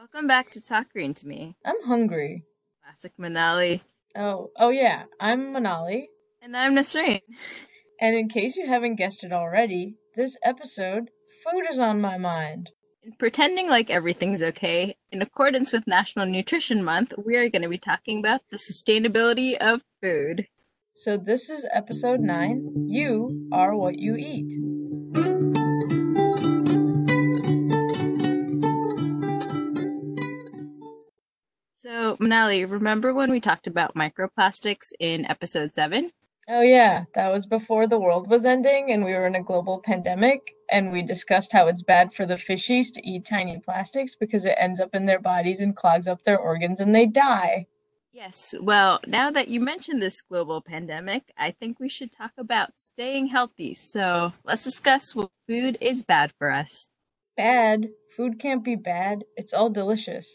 Welcome back to Talk Green to Me. I'm hungry. Classic Manali. Oh, oh yeah, I'm Manali. And I'm Nasreen. And in case you haven't guessed it already, this episode, food is on my mind. In pretending like everything's okay, in accordance with National Nutrition Month, we are going to be talking about the sustainability of food. So this is episode 9, You Are What You Eat. Manali, remember when we talked about microplastics in episode 7? Oh yeah, that was before the world was ending and we were in a global pandemic and we discussed how it's bad for the fishies to eat tiny plastics because it ends up in their bodies and clogs up their organs and they die. Yes, well, now that you mentioned this global pandemic, I think we should talk about staying healthy. So, let's discuss what food is bad for us. Bad? Food can't be bad. It's all delicious.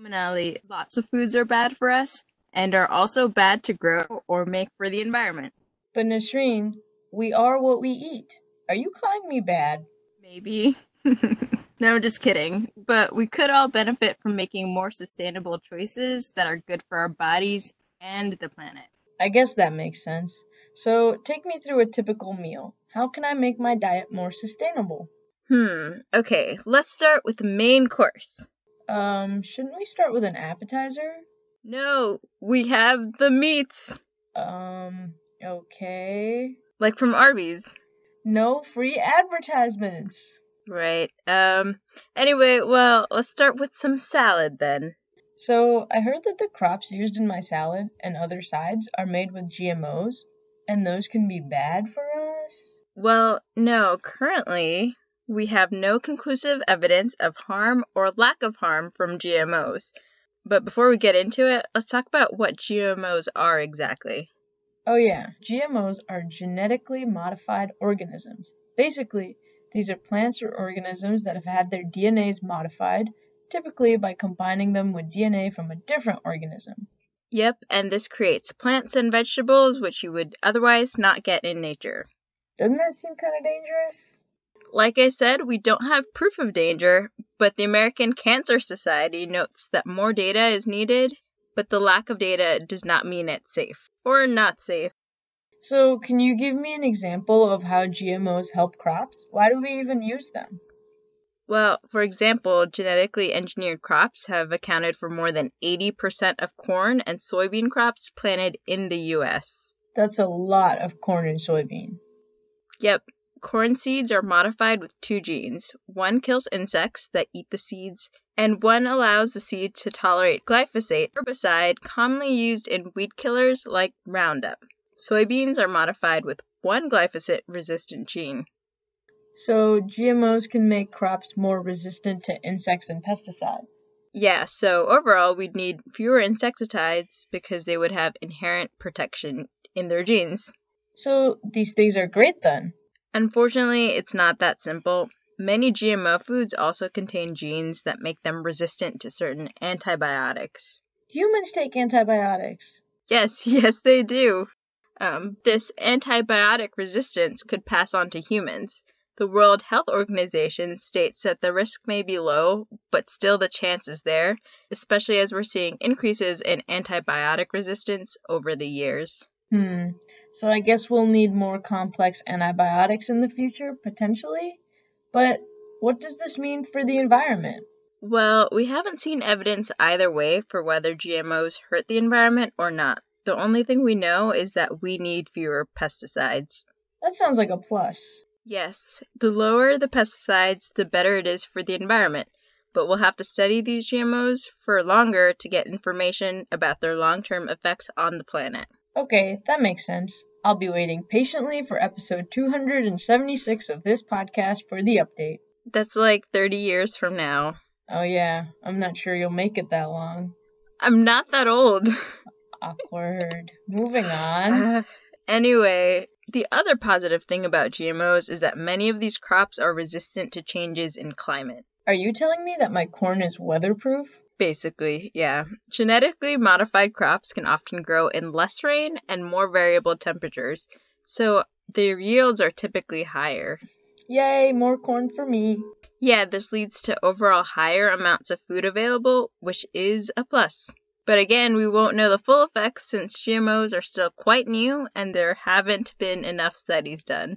Manali, lots of foods are bad for us and are also bad to grow or make for the environment. But Nasreen, we are what we eat. Are you calling me bad? Maybe. no, I'm just kidding. But we could all benefit from making more sustainable choices that are good for our bodies and the planet. I guess that makes sense. So, take me through a typical meal. How can I make my diet more sustainable? Hmm, okay, let's start with the main course. Um, shouldn't we start with an appetizer? No, we have the meats. Um, okay. Like from Arby's. No free advertisements. Right. Um, anyway, well, let's start with some salad then. So, I heard that the crops used in my salad and other sides are made with GMOs, and those can be bad for us? Well, no, currently we have no conclusive evidence of harm or lack of harm from GMOs. But before we get into it, let's talk about what GMOs are exactly. Oh, yeah, GMOs are genetically modified organisms. Basically, these are plants or organisms that have had their DNAs modified, typically by combining them with DNA from a different organism. Yep, and this creates plants and vegetables which you would otherwise not get in nature. Doesn't that seem kind of dangerous? Like I said, we don't have proof of danger, but the American Cancer Society notes that more data is needed, but the lack of data does not mean it's safe or not safe. So, can you give me an example of how GMOs help crops? Why do we even use them? Well, for example, genetically engineered crops have accounted for more than 80% of corn and soybean crops planted in the US. That's a lot of corn and soybean. Yep, Corn seeds are modified with two genes. One kills insects that eat the seeds, and one allows the seed to tolerate glyphosate, herbicide commonly used in weed killers like Roundup. Soybeans are modified with one glyphosate resistant gene. So GMOs can make crops more resistant to insects and pesticides. Yeah, so overall we'd need fewer insecticides because they would have inherent protection in their genes. So these things are great then. Unfortunately, it's not that simple. Many GMO foods also contain genes that make them resistant to certain antibiotics. Humans take antibiotics. Yes, yes, they do. Um, this antibiotic resistance could pass on to humans. The World Health Organization states that the risk may be low, but still the chance is there, especially as we're seeing increases in antibiotic resistance over the years. Hmm. So I guess we'll need more complex antibiotics in the future, potentially. But what does this mean for the environment? Well, we haven't seen evidence either way for whether GMOs hurt the environment or not. The only thing we know is that we need fewer pesticides. That sounds like a plus. Yes, the lower the pesticides, the better it is for the environment. But we'll have to study these GMOs for longer to get information about their long term effects on the planet. Okay, that makes sense. I'll be waiting patiently for episode 276 of this podcast for the update. That's like 30 years from now. Oh, yeah, I'm not sure you'll make it that long. I'm not that old. Awkward. Moving on. Uh, anyway, the other positive thing about GMOs is that many of these crops are resistant to changes in climate. Are you telling me that my corn is weatherproof? Basically, yeah. Genetically modified crops can often grow in less rain and more variable temperatures, so their yields are typically higher. Yay, more corn for me. Yeah, this leads to overall higher amounts of food available, which is a plus. But again, we won't know the full effects since GMOs are still quite new and there haven't been enough studies done.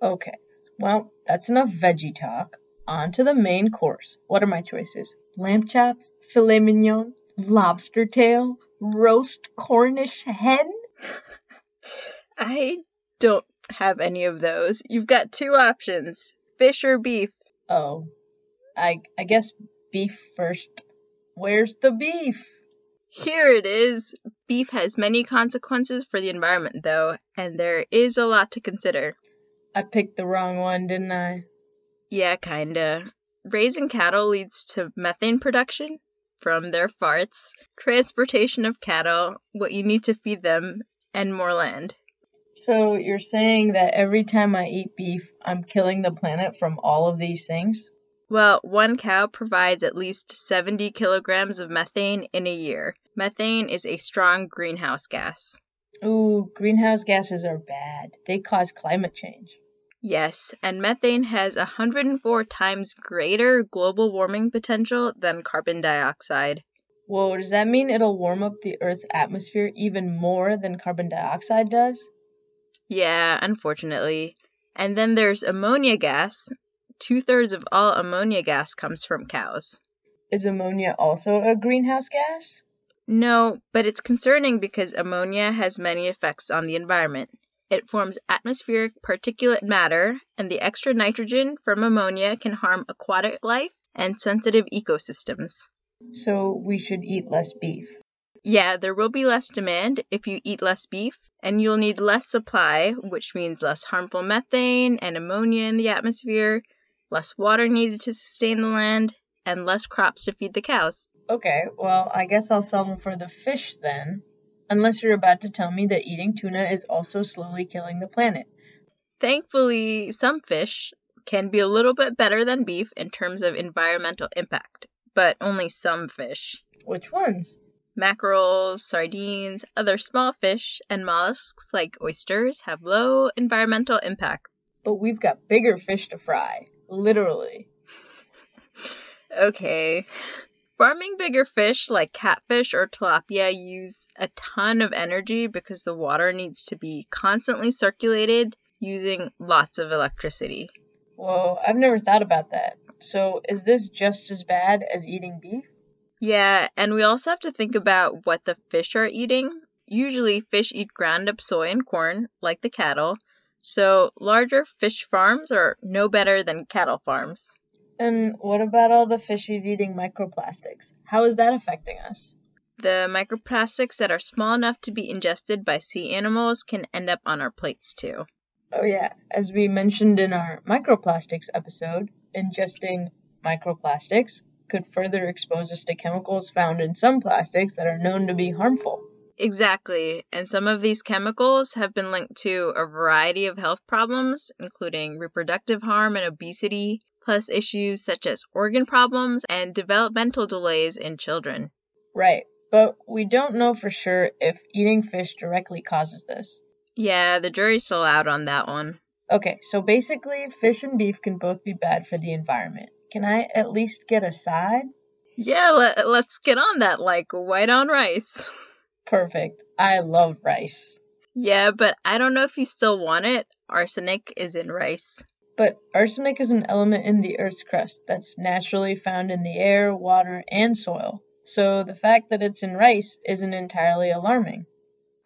Okay, well, that's enough veggie talk. On to the main course. What are my choices? Lamb chops, filet mignon, lobster tail, roast Cornish hen? I don't have any of those. You've got two options fish or beef. Oh, I, I guess beef first. Where's the beef? Here it is. Beef has many consequences for the environment, though, and there is a lot to consider. I picked the wrong one, didn't I? Yeah, kinda. Raising cattle leads to methane production from their farts, transportation of cattle, what you need to feed them, and more land. So you're saying that every time I eat beef, I'm killing the planet from all of these things? Well, one cow provides at least 70 kilograms of methane in a year. Methane is a strong greenhouse gas. Ooh, greenhouse gases are bad. They cause climate change. Yes, and methane has 104 times greater global warming potential than carbon dioxide. Whoa, does that mean it'll warm up the Earth's atmosphere even more than carbon dioxide does? Yeah, unfortunately. And then there's ammonia gas, Two thirds of all ammonia gas comes from cows. Is ammonia also a greenhouse gas? No, but it's concerning because ammonia has many effects on the environment. It forms atmospheric particulate matter, and the extra nitrogen from ammonia can harm aquatic life and sensitive ecosystems. So we should eat less beef. Yeah, there will be less demand if you eat less beef, and you'll need less supply, which means less harmful methane and ammonia in the atmosphere, less water needed to sustain the land, and less crops to feed the cows. Okay, well, I guess I'll sell them for the fish then. Unless you're about to tell me that eating tuna is also slowly killing the planet. Thankfully, some fish can be a little bit better than beef in terms of environmental impact, but only some fish. Which ones? Mackerels, sardines, other small fish, and mollusks like oysters have low environmental impact. But we've got bigger fish to fry. Literally. okay. Farming bigger fish like catfish or tilapia use a ton of energy because the water needs to be constantly circulated using lots of electricity. Whoa, I've never thought about that. So, is this just as bad as eating beef? Yeah, and we also have to think about what the fish are eating. Usually, fish eat ground up soy and corn, like the cattle, so larger fish farms are no better than cattle farms. And what about all the fishies eating microplastics? How is that affecting us? The microplastics that are small enough to be ingested by sea animals can end up on our plates too. Oh, yeah. As we mentioned in our microplastics episode, ingesting microplastics could further expose us to chemicals found in some plastics that are known to be harmful. Exactly. And some of these chemicals have been linked to a variety of health problems, including reproductive harm and obesity, plus issues such as organ problems and developmental delays in children. Right. But we don't know for sure if eating fish directly causes this. Yeah, the jury's still out on that one. Okay, so basically, fish and beef can both be bad for the environment. Can I at least get a side? Yeah, let, let's get on that like white on rice. Perfect. I love rice. Yeah, but I don't know if you still want it. Arsenic is in rice. But arsenic is an element in the Earth's crust that's naturally found in the air, water, and soil. So the fact that it's in rice isn't entirely alarming.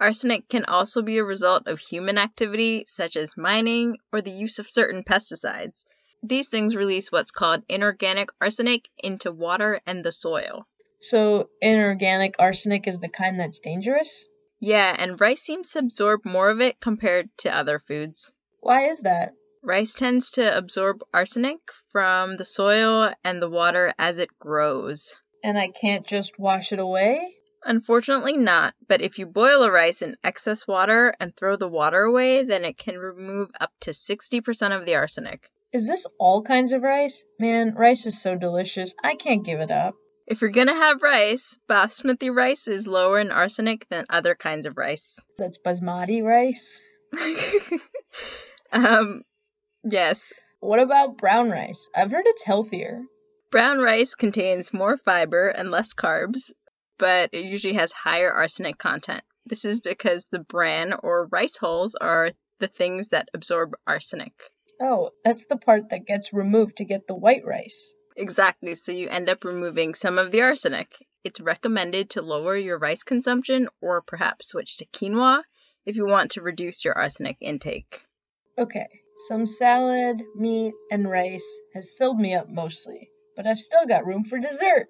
Arsenic can also be a result of human activity, such as mining or the use of certain pesticides. These things release what's called inorganic arsenic into water and the soil. So, inorganic arsenic is the kind that's dangerous? Yeah, and rice seems to absorb more of it compared to other foods. Why is that? Rice tends to absorb arsenic from the soil and the water as it grows. And I can't just wash it away? Unfortunately, not. But if you boil a rice in excess water and throw the water away, then it can remove up to 60% of the arsenic. Is this all kinds of rice? Man, rice is so delicious. I can't give it up. If you're gonna have rice, basmati rice is lower in arsenic than other kinds of rice. That's basmati rice? um, yes. What about brown rice? I've heard it's healthier. Brown rice contains more fiber and less carbs, but it usually has higher arsenic content. This is because the bran or rice hulls are the things that absorb arsenic. Oh, that's the part that gets removed to get the white rice. Exactly, so you end up removing some of the arsenic. It's recommended to lower your rice consumption or perhaps switch to quinoa if you want to reduce your arsenic intake. Okay, some salad, meat, and rice has filled me up mostly, but I've still got room for dessert.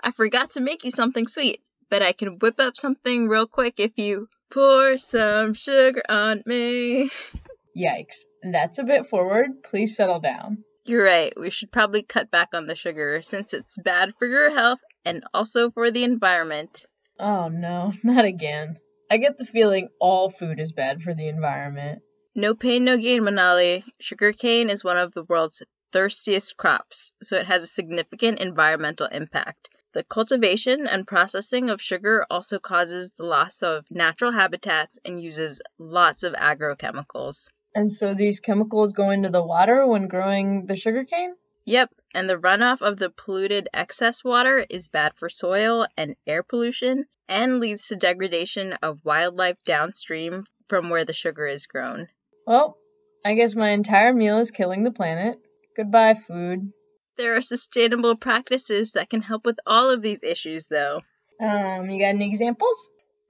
I forgot to make you something sweet, but I can whip up something real quick if you pour some sugar on me. Yikes, that's a bit forward. Please settle down. You're right, we should probably cut back on the sugar since it's bad for your health and also for the environment. Oh no, not again. I get the feeling all food is bad for the environment. No pain, no gain, Manali. Sugarcane is one of the world's thirstiest crops, so it has a significant environmental impact. The cultivation and processing of sugar also causes the loss of natural habitats and uses lots of agrochemicals. And so these chemicals go into the water when growing the sugarcane? Yep, and the runoff of the polluted excess water is bad for soil and air pollution and leads to degradation of wildlife downstream from where the sugar is grown. Well, I guess my entire meal is killing the planet. Goodbye, food. There are sustainable practices that can help with all of these issues, though. Um, you got any examples?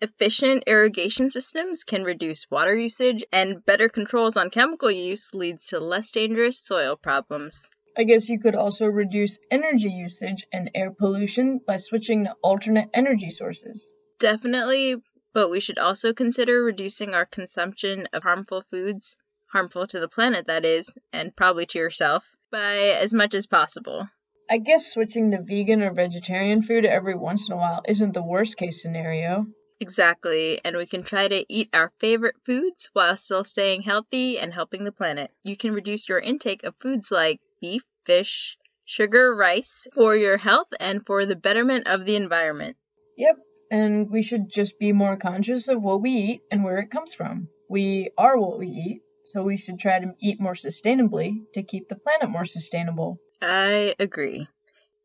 Efficient irrigation systems can reduce water usage, and better controls on chemical use leads to less dangerous soil problems. I guess you could also reduce energy usage and air pollution by switching to alternate energy sources. Definitely, but we should also consider reducing our consumption of harmful foods, harmful to the planet, that is, and probably to yourself, by as much as possible. I guess switching to vegan or vegetarian food every once in a while isn't the worst case scenario. Exactly, and we can try to eat our favorite foods while still staying healthy and helping the planet. You can reduce your intake of foods like beef, fish, sugar, rice for your health and for the betterment of the environment. Yep, and we should just be more conscious of what we eat and where it comes from. We are what we eat, so we should try to eat more sustainably to keep the planet more sustainable. I agree.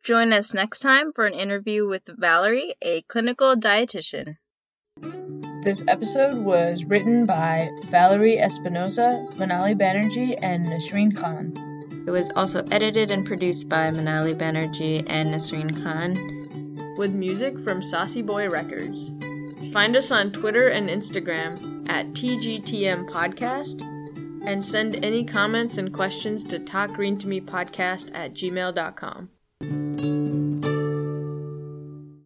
Join us next time for an interview with Valerie, a clinical dietitian. This episode was written by Valerie Espinosa, Manali Banerjee, and Nasreen Khan. It was also edited and produced by Manali Banerjee and Nasreen Khan. With music from Saucy Boy Records. Find us on Twitter and Instagram at TGTM Podcast and send any comments and questions to talkgreentomepodcast at gmail.com.